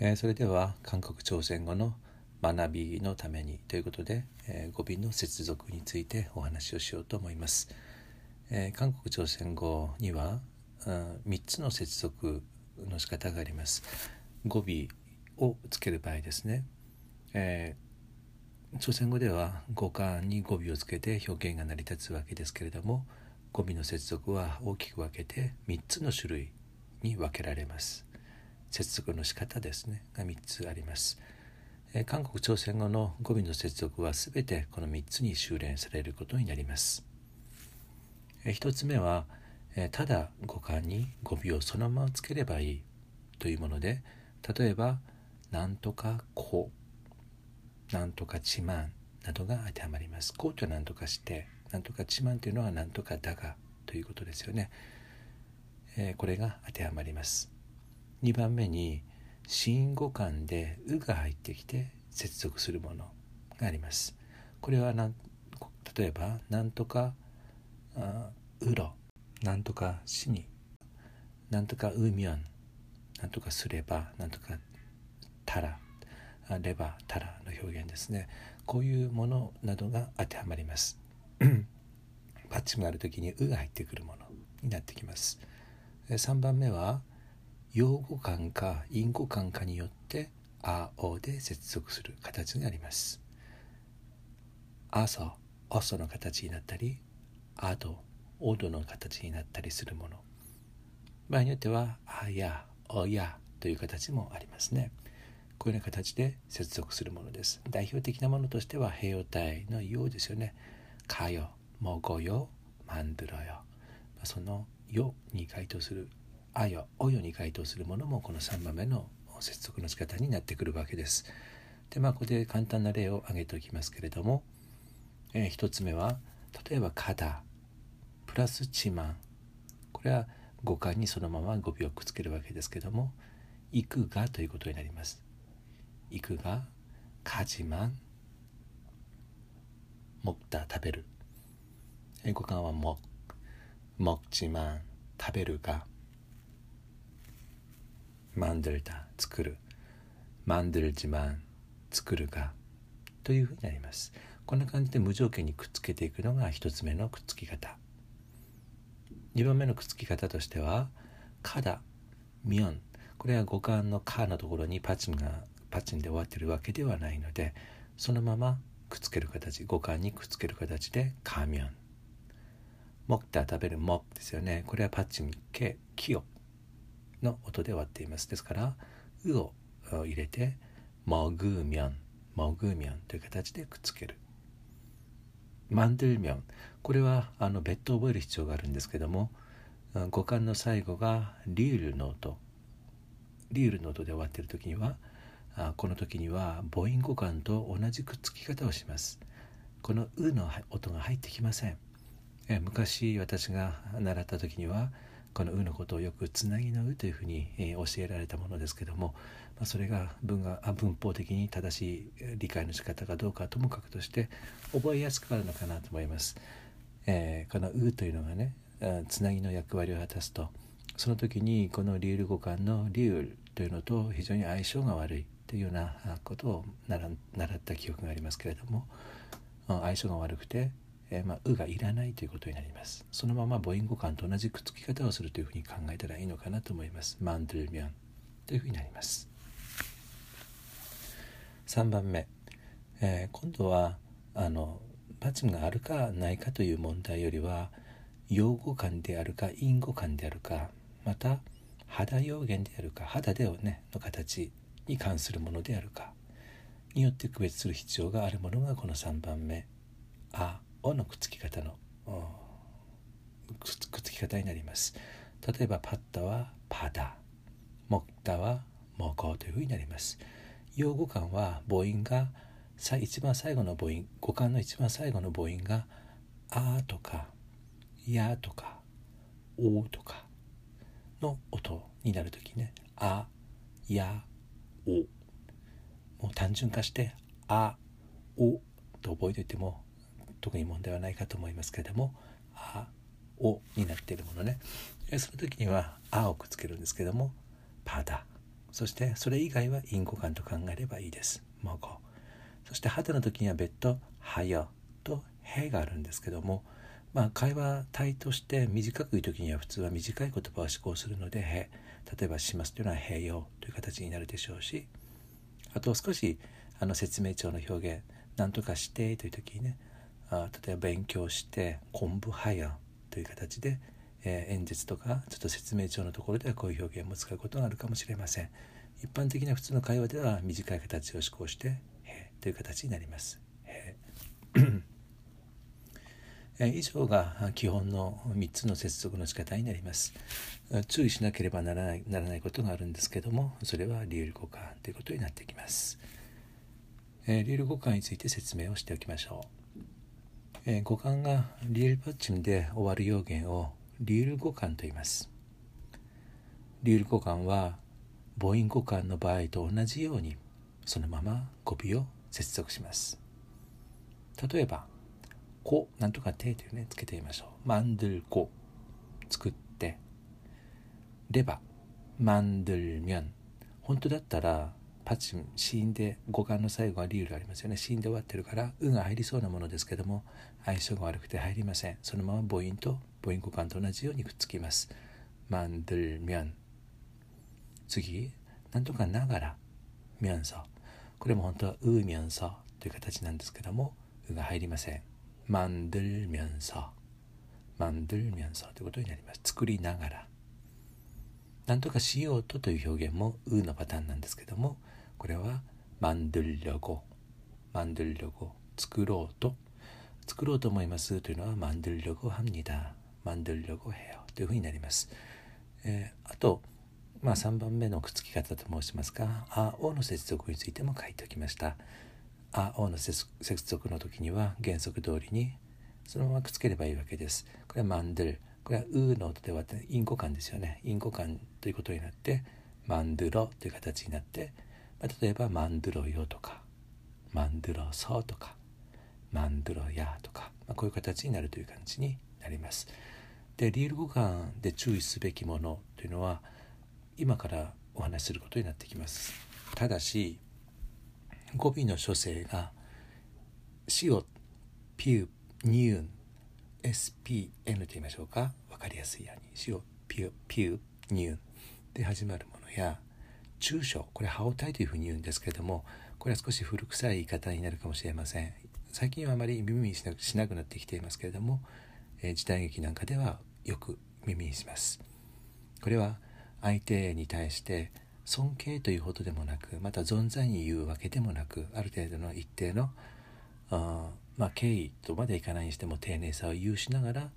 えー、それでは韓国朝鮮語の学びのためにということで、えー、語尾の接続についてお話をしようと思います、えー、韓国朝鮮語には、うん、3つの接続の仕方があります。語尾をつける場合ですね、え朝鮮語では語感に語尾をつけて表現が成り立つわけですけれども語尾の接続は大きく分けて3つの種類に分けられます。接続の仕方ですねが3つあります、え韓国朝鮮語の語尾の接続は全てこの3つに修練されることになります、え1つ目は、えただ語感に語尾をそのままつければいいというもので例えば「なんとかこう」「なんとかちまん」などが当てはまります。こうとは何とかしてなんとかちまんというのはなんとかだがということですよね。え、これが当てはまります。2番目に子語感で「う」が入ってきて接続するものがあります。これはなん例えば「なんとかうろ」「なんとか死に」「なんとかうみょん」「なんとかすれば」「なんとかたら」「れば」「たら」の表現ですね。こういうものなどが当てはまります。パッチがある時に「う」が入ってくるものになってきます。3番目は用語感か因語感かによって「あ」「お」で接続する形があります。朝、朝の形になったり、あと、おどの形になったりするもの。場合によっては、あや、おやという形もありますね。こういうような形で接続するものです。代表的なものとしては、平洋体のようですよね。かよ、もごよ、まんどろよ。そのよに該当するあよおよに該当するものもこの3番目の接続の仕方になってくるわけです。でまあここで簡単な例を挙げておきますけれども、えー、1つ目は例えば「肩」プラス「ちまん」これは五感にそのまま語尾をくっつけるわけですけども「行くが」ということになります。行くが「かじまん」「もった」食べる。英語は「も」「もっちまん」食べるが「만들다作る만들지만作るがというふうになりますこんな感じで無条件にくっつけていくのが一つ目のくっつき方二番目のくっつき方としては「かだ」「みょん」これは五感の「か」のところにパチンがパチンで終わってるわけではないのでそのままくっつける形五感にくっつける形で「かみょん」먹다食べる먹ですよねこれはパッチンケキヨ の音で終わっています。ですからうを入れてもぐみょんもぐみょんという形でくっつける。マンドルミョンこれはあの別途覚える必要があるんですけども五感の最後がリュールの音。リュールの音で終わっている時にはこの時には母音五感と同じくっつき方をします。この「う」の音が入ってきません。昔私が習った時にはこの「う」のことをよく「つなぎのう」というふうに、え教えられたものですけども、まあ、それが文が文法的に正しい理解の仕方かどうかはともかくとして覚えやすくなるのかなと思います。えー、この「う」というのがねつなぎの役割を果たすとその時にこのリール語感の「リュール」というのと非常に相性が悪いというようなことを習った記憶がありますけれども相性が悪くてえー、まあ、うがいらないということになります。そのまま母音語感と同じくっつき方をするというふうに考えたらいいのかなと思います。マンドルミョンというふうになります。3番目、えー、今度はあのパチンがあるかないかという問題よりは用語感であるか因語感であるかまた肌用言であるか肌でねの形に関するものであるかによって区別する必要があるものがこの3番目「あ」おのくっつき方の。くっつき方になります。例えばパッタはパダ。モッタはモコというふうになります。用語感は母音が一番最後の母音。語感の一番最後の母音が「あ」とか「や」とか「お」とかの音になる時ね「あ」「や」「お」もう単純化して「あ」「お」と覚えておいても特に問題はないかと思いますけれども「あ」「お」になっているものね。その時には「あ」をくっつけるんですけども「パダ」そしてそれ以外は因果感と考えればいいです。もご。そして肌の時には別途はよとへがあるんですけどもまあ会話体として短く言う時には普通は短い言葉を思考するのでへ。例えばしますというのはへよという形になるでしょうしあと少しあの説明帳の表現何とかしてという時にねあ例えば勉強して昆布早という形で、えー、演説とかちょっと説明帳のところではこういう表現も使うことがあるかもしれません。一般的な普通の会話では短い形を思考して「へ」という形になります。え以上が基本の3つの接続の仕方になります。注意しなければならないならないことがあるんですけどもそれはリール互換ということになってきます、えリール互換について説明をしておきましょう。えー、語感がリールパッチンで終わる要言をリール語感と言います。リール語感は母音語感の場合と同じようにそのまま語尾を接続します。例えば、こなんとかてというね、つけてみましょう。マンドルこ作って、レバ、マンドルミョン。本当だったらパチン死因で五感の最後はリールありますよね。死因で終わってるから「う」が入りそうなものですけども相性が悪くて入りません。そのまま母音と母音五感と同じようにくっつきます。マンドルミョン次。なんとかながらミョンソこれも本当は「うミョンソ」という形なんですけども「う」が入りません。マンドルミョンソマンドルミョンソということになります。作りながら。何とかしようとという表現もうのパターンなんですけどもこれはマンドゥルロゴマンドゥルロゴ作ろうと作ろうと思いますというのはマンドゥルロゴハムニダマンドゥルロゴヘヨというふうになります、えー、あとまあ3番目のくっつき方と申しますが「あ」「お」の接続についても書いておきました「あ」「お」の接続の時には原則通りにそのままくっつければいいわけです。これはマンドゥルこれは「う」の音で割ってインコ感ですよねインコ感ということになってマンドロという形になってまあ、例えば「マンドロよ」とか「マンドロソ」とか「マンドロヤ」とか、まあ、こういう形になるという感じになります。でリール語感で注意すべきものというのは今からお話しすることになってきます。ただし語尾の書生が「シオ」「ピュー」「ニューン」「SPN」と言いましょうか。分かりやすいように「シオ」「ピュー」「ピュー」「ニュー。ン」で始まるものや中小。これ羽織たいというふうに言うんですけれどもこれは少し古臭い言い方になるかもしれません。最近はあまり耳にしなくなってきていますけれども、えー、時代劇なんかではよく耳にします。これは相手に対して尊敬というほどでもなくまた存在に言うわけでもなくある程度の一定のあまあ敬意とまでいかないにしても丁寧さを有しながら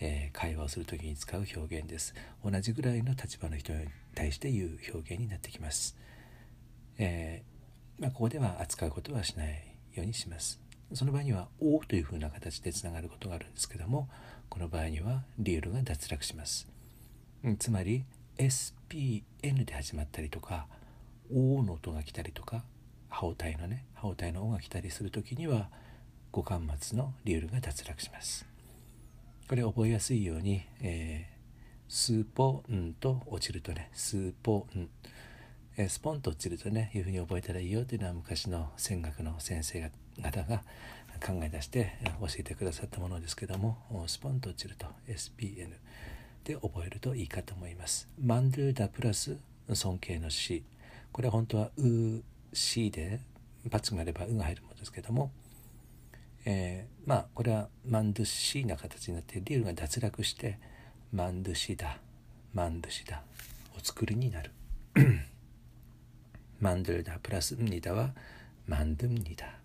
えー、会話をする時に使う表現です。同じぐらいの立場の人に対して言う表現になってきます、えー、まあ、ここでは扱うことはしないようにします。その場合には「お」というふうな形でつながることがあるんですけどもこの場合にはリールが脱落します。つまり SPN で始まったりとか「O」の音が来たりとか羽音体のね羽音体の「O」が来たりする時には五感末のリュールが脱落しますこれ覚えやすいように、えー、スーポンと落ちるとね、スーポン、えー、スポンと落ちるとね、いうふうに覚えたらいいよというのは昔の戦学の先生方が考え出して教えてくださったものですけども、スポンと落ちると SPN で覚えるといいかと思います。マンドゥーダプラス尊敬の死。これは本当はう、しで、パッツがあればうが入るものですけども、えー、まあこれはマンドゥシーな形になってリールが脱落してマンドゥシダマンドゥシダお作りになる。マンドゥルダプラスニダはマンドゥムニダ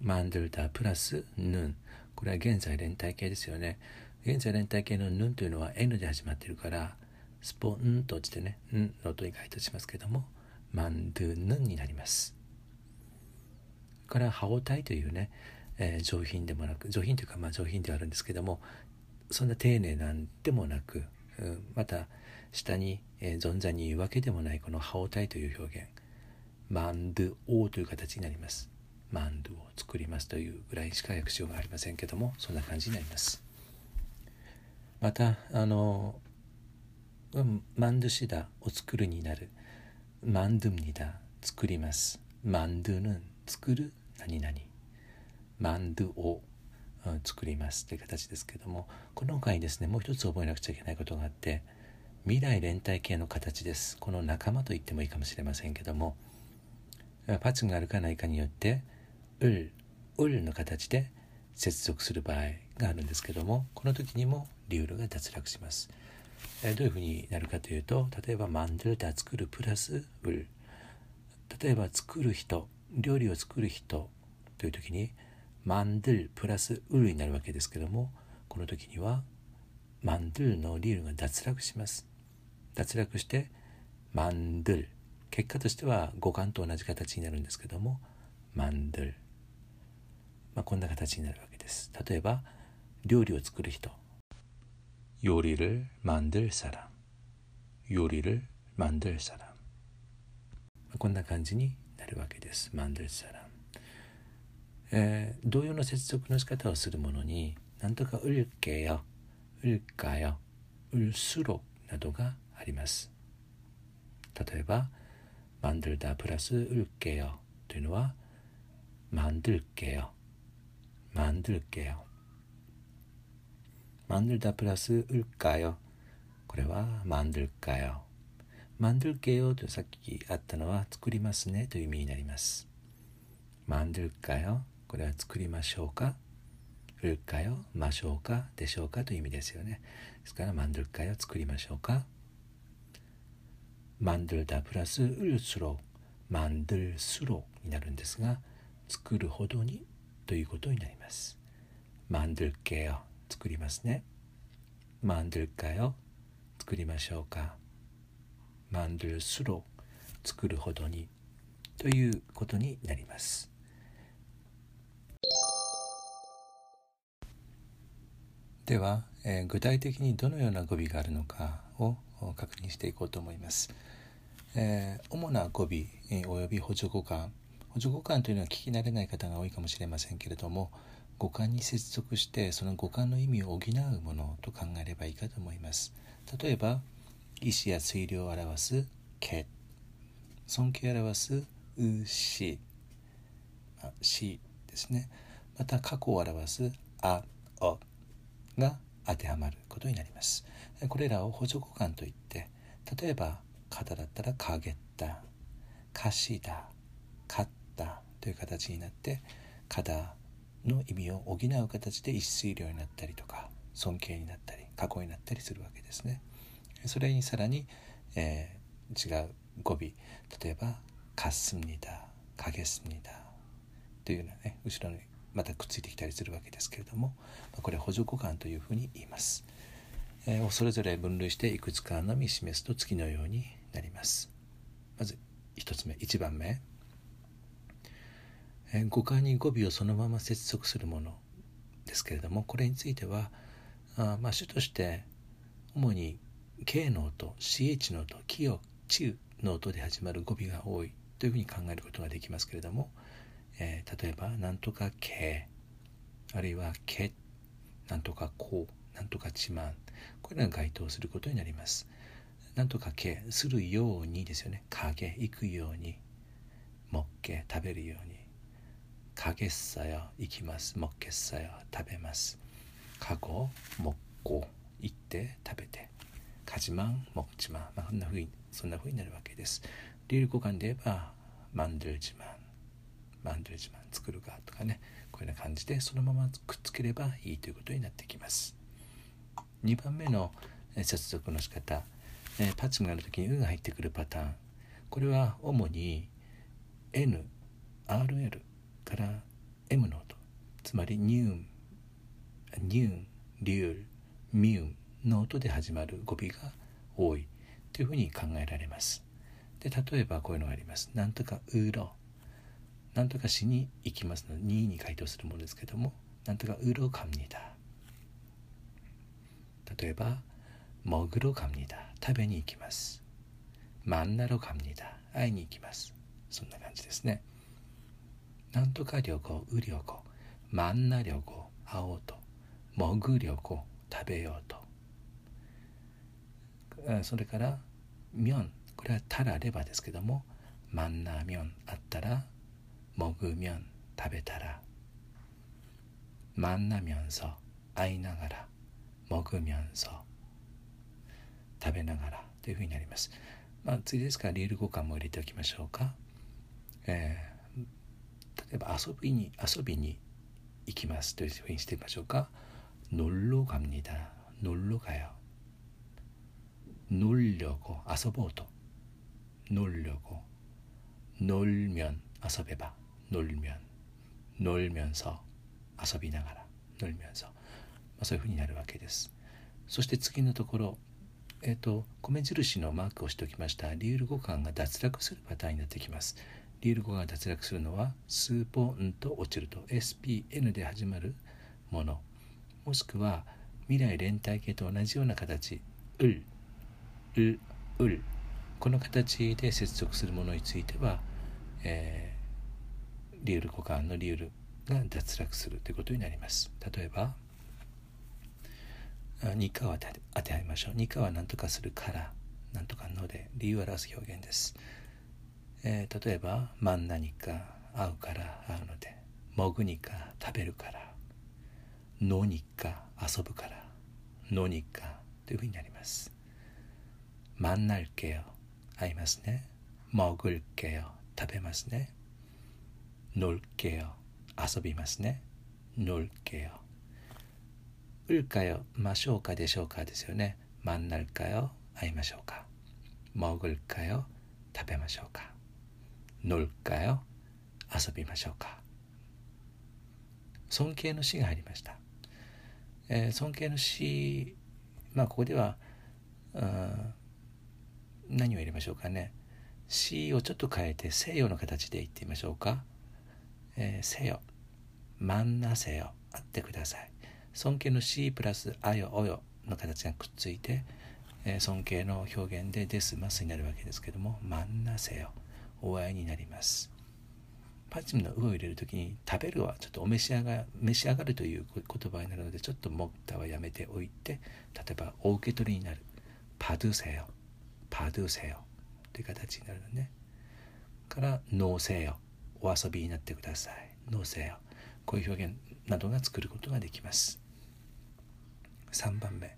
マンドゥルダプラスヌン。これは現在連帯形ですよね。現在連帯形のヌンというのは N で始まっているからスポンと落ちてねンの音に該当しますけどもマンドゥヌンになります。から歯応えというね、えー、上品でもなく上品というかまあ上品ではあるんですけどもそんな丁寧なんでもなく、うん、また下に、えー、存在に言うわけでもないこの歯応体という表現マンドゥオという形になります。マンドゥを作りますというぐらいしか訳しようがありませんけどもそんな感じになります。またあの、うん、マンドゥシダを作るになるマンドゥムニダ作りますマンドゥヌン作る何々만드を作りますという形ですけどもこの他にですねもう一つ覚えなくちゃいけないことがあって未来連帯形の形ですこの仲間と言ってもいいかもしれませんけどもパチがあるかないかによって「うる」「うる」の形で接続する場合があるんですけどもこの時にもリュールが脱落します。どういうふうになるかというと例えば「マンドゥルダ作るプラス「うる」例えば作る人料理を作る人という時に「マンドルプラス「うる」になるわけですけどもこの時には「マンドル」のリュールが脱落します脱落して「マンドル」結果としては五感と同じ形になるんですけども「マンドル」まあ、こんな形になるわけです例えば料理を作る人요리를만들사람요리를만들사람こんな感じにな るわけです。マンデルサラン。えー、同様の接続の仕方をするものに、何とかウルケやウルカやウルスロなどがあります。例えば、マンデルダプラスウルケやというのは、マンデルケやマンデルケやマンデルダプラスウルカやこれはマンデルカや만들게요 とさっきあったのは作りますねという意味になります 만들까요? これは作りましょうか 을까요? 마쇼까? でしょうかという意味ですよねですから 만들까요? 作りましょうか 만들다 플러스 을수록 만들수록 になるんですが作るほどにということになります 만들게요 作りますねマンドルかよ作りましょうか マンドルスロ作るほどにということになります。では、えー、具体的にどのような語尾があるのかを確認していこうと思います、えー、主な語尾、えー、および補助語感。補助語感というのは聞き慣れない方が多いかもしれませんけれども五感に接続してその五感の意味を補うものと考えればいいかと思います。例えば意志や推量を表す「け」尊敬を表す「うし」「し」ですね。また過去を表す「あ」「お」が当てはまることになります。これらを補助語感といって例えば「肩」だったら「かげった」「かしだ」「かった」という形になって「肩」の意味を補う形で一水量になったりとか尊敬になったり過去になったりするわけですね。それにさらに、えー、違う語尾例えば「かすみだ」「かげすみだ」というようなね後ろにまたくっついてきたりするわけですけれどもこれ補助語感というふうに言います。えー、それぞれ分類していくつかのみ示すと次のようになります。まず1つ目1番目語感に語尾をそのまま接続するものですけれどもこれについてはあまあ主として主に K の音 CH の音キヨチュの音で始まる語尾が多いというふうに考えることができますけれども、えー、例えばなんとかけあるいはけなんとかこうなんとかちまんこれらが該当することになります。なんとかけするようにですよね。影行くようにもっけ食べるように。影っさよ行きます。もっけっさよ食べます。かごもっこ行って食べて。 가지만먹지만まあ、そんなふうにそんなふうになるわけですリル語感で言えば만들지만만들지만作るかとかねこういうような感じでそのままくっつければいいということになってきます2番目の接続の仕方えパッチがある時に「う」が入ってくるパターンこれは主に NRL から M の音つまりニューンニューンリュールミューン の音で始まる語尾が多いというふうに考えられます。で例えばこういうのがあります。なんとかうろ。なんとかしに行きますの。で2に該当するものですけどもなんとかうろかみだ。例えばもぐろかみだ。食べに行きます。まんなろかみだ。会いに行きます。そんな感じですね。なんとか旅行、う旅行、まんな旅行、会おうと、もぐ旅行、食べようと。それからミョンこれはタラレバですけどもマンナーミョンあったらモグミョン食べたらマンナミョンソ会いながらモグミョンソ食べながらというふうになります。まあ、次ですからリール語感も入れておきましょうか。えー、例えば遊びに遊びに行きますというふうにしてみましょうか。놀러갑니다놀러가요 놀려고遊ぼうと놀려고놀면遊べば놀면놀면서遊びながら놀면서、まあ、そういうふうになるわけですそして次のところえっ、ー、と米印のマークをしておきましたリール語感が脱落するパターンになってきますリール語が脱落するのはスーポンと落ちると SPN で始まるものもしくは未来連帯形と同じような形う るうるこの形で接続するものについては、えー、リール語感のリールが脱落するということになります。例えば2課を当てはめましょう。2課は何とかするから何とかので理由を表す表現です、えー、例えば「万何か会うから会うので」「もぐにか食べるから」「のにか遊ぶから」「のにか」というふうになります「万なるけよ」会いますね「もぐるけよ」食べますね「乗るけよ」遊びますね「乗るけよ」うるかよ、ましょうかでしょうかですよね。まんなるかよ、会いましょうか。もぐるかよ、食べましょうか。乗るかよ、遊びましょうか。尊敬の詩が入りました。え、尊敬の詩、まあここでは、何を入れましょうかね。詩をちょっと変えて西洋の形で言ってみましょうか。えー、せよ、まんなせよ、あってください。尊敬の C プラスあよおよの形がくっついて、えー、尊敬の表現でですますになるわけですけども真んなせよお会いになりますパチムの「う」を入れる時に「食べる」はちょっとお召し上が召し上がるという言葉になるのでちょっと「もった」はやめておいて例えばお受け取りになる「パドゥせよ」「パドゥせよ」という形になるのね。から「脳せよ」お遊びになってください「脳せよ」こういう表現などが作ることができます。3番目、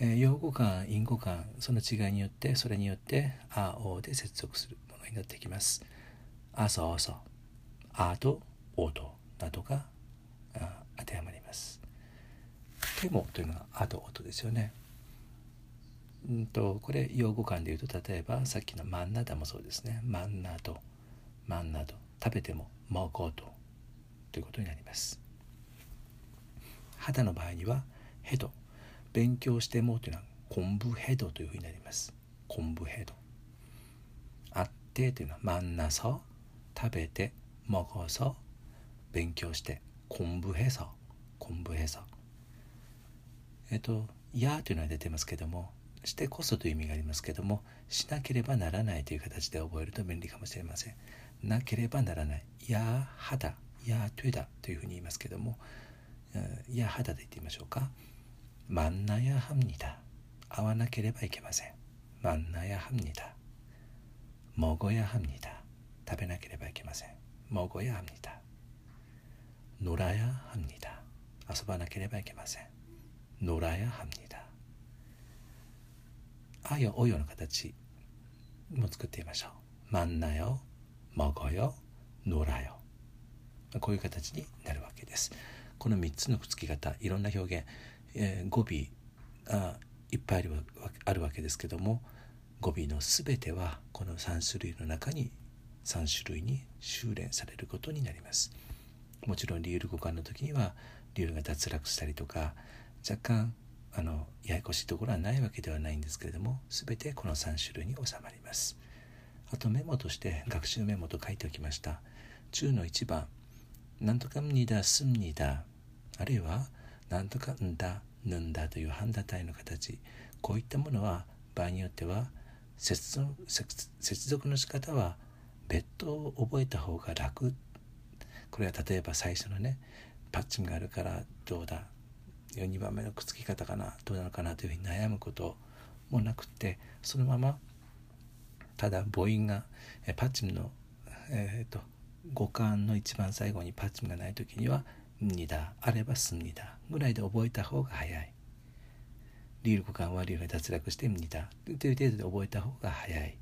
えー、用語感因語感その違いによってそれによって「あ」「お」で接続する。ものになってきます「あそうそ。う」「あ」と「お」となどが当てはまります「ても」というのは「あ」と「お」とですよね。うんとこれ用語間で言うと例えばさっきのマンナダもそうですね。マンナドマンナド食べても真ーコートということになります。肌の場合にはヘド勉強してもというのはコンブヘドというふうになります。コンブヘドあってというのはマンナソ食べて真コソ勉強してコンブヘソコンブヘソえっと「や」というのは出てますけどもしてこそという意味がありますけどもしなければならないという形で覚えると便利かもしれませんなければならないや肌やトゥダというふうに言いますけどもや肌で言ってみましょうか만나야합니다会わなければいけません만나야합니다 먹어야합니다食べなければいけません먹어야합니다 놀아야합니다遊ばなければいけません놀아야합니다 あやおよの形も作ってみましょう。真んなよ、まごよ、のらよ。こういう形になるわけです。この3つのくっつき方、いろんな表現、えー、語尾がいっぱいあるあるわけですけども、語尾のすべてはこの3種類の中に3種類に修練されることになります。もちろんリール語感の時にはリールが脱落したりとか若干あのややこしいところはないわけではないんですけれども全てこの3種類に収まります。あとメモとして学習メモと書いておきました。中の1番なんとかんにだすんにだあるいはなんとかんだぬんだという半打体の形。こういったものは場合によっては接続の仕方は別途を覚えた方が楽。これは例えば最初のねパッチンがあるからどうだ2番目のくっつき方かなどうなのかなというふうに悩むこともなくてそのままただ母音がパッチムの、えーと、語感の一番最後にパッチムがない時には「にだ」あれば「すんにだ」ぐらいで覚えた方が早い。リール語感はリールが脱落して「にだ」という程度で覚えた方が早い。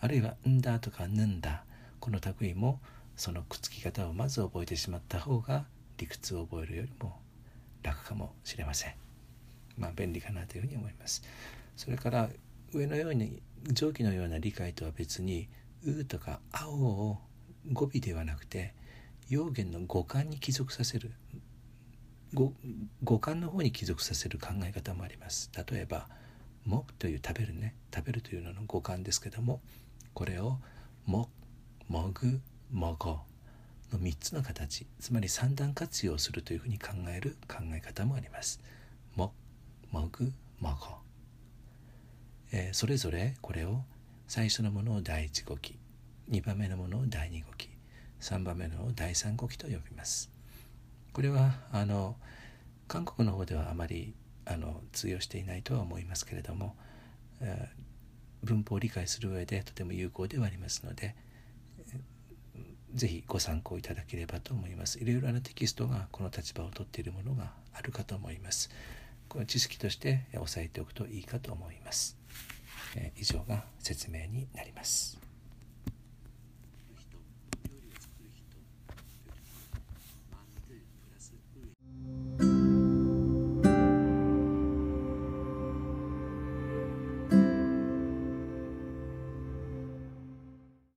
あるいは「んだ」とか「ぬんだ」この類もそのくっつき方をまず覚えてしまった方が理屈を覚えるよりも楽かもしれません。まあ便利かなというふうに思います。それから上のように上記のような理解とは別に「う」とか「青」を語尾ではなくて用言の語感に帰属させる語語感の方に帰属させる考え方もあります例えば「も」という食べるね食べるというのの語感ですけどもこれを「も」「もぐ」「もご」の3つの形つまり三段活用するというふうに考える考え方もあります。も、もぐ、もご。えー、それぞれこれを最初のものを第一語気2番目のものを第二語気3番目のを第三語気と呼びますこれはあの韓国の方ではあまりあの通用していないとは思いますけれども、えー、文法を理解する上でとても有効ではありますのでぜひご参考いただければと思いますいろいろなテキストがこの立場をとっているものがあるかと思いますこの知識として押さえておくといいかと思います。以上が説明になります。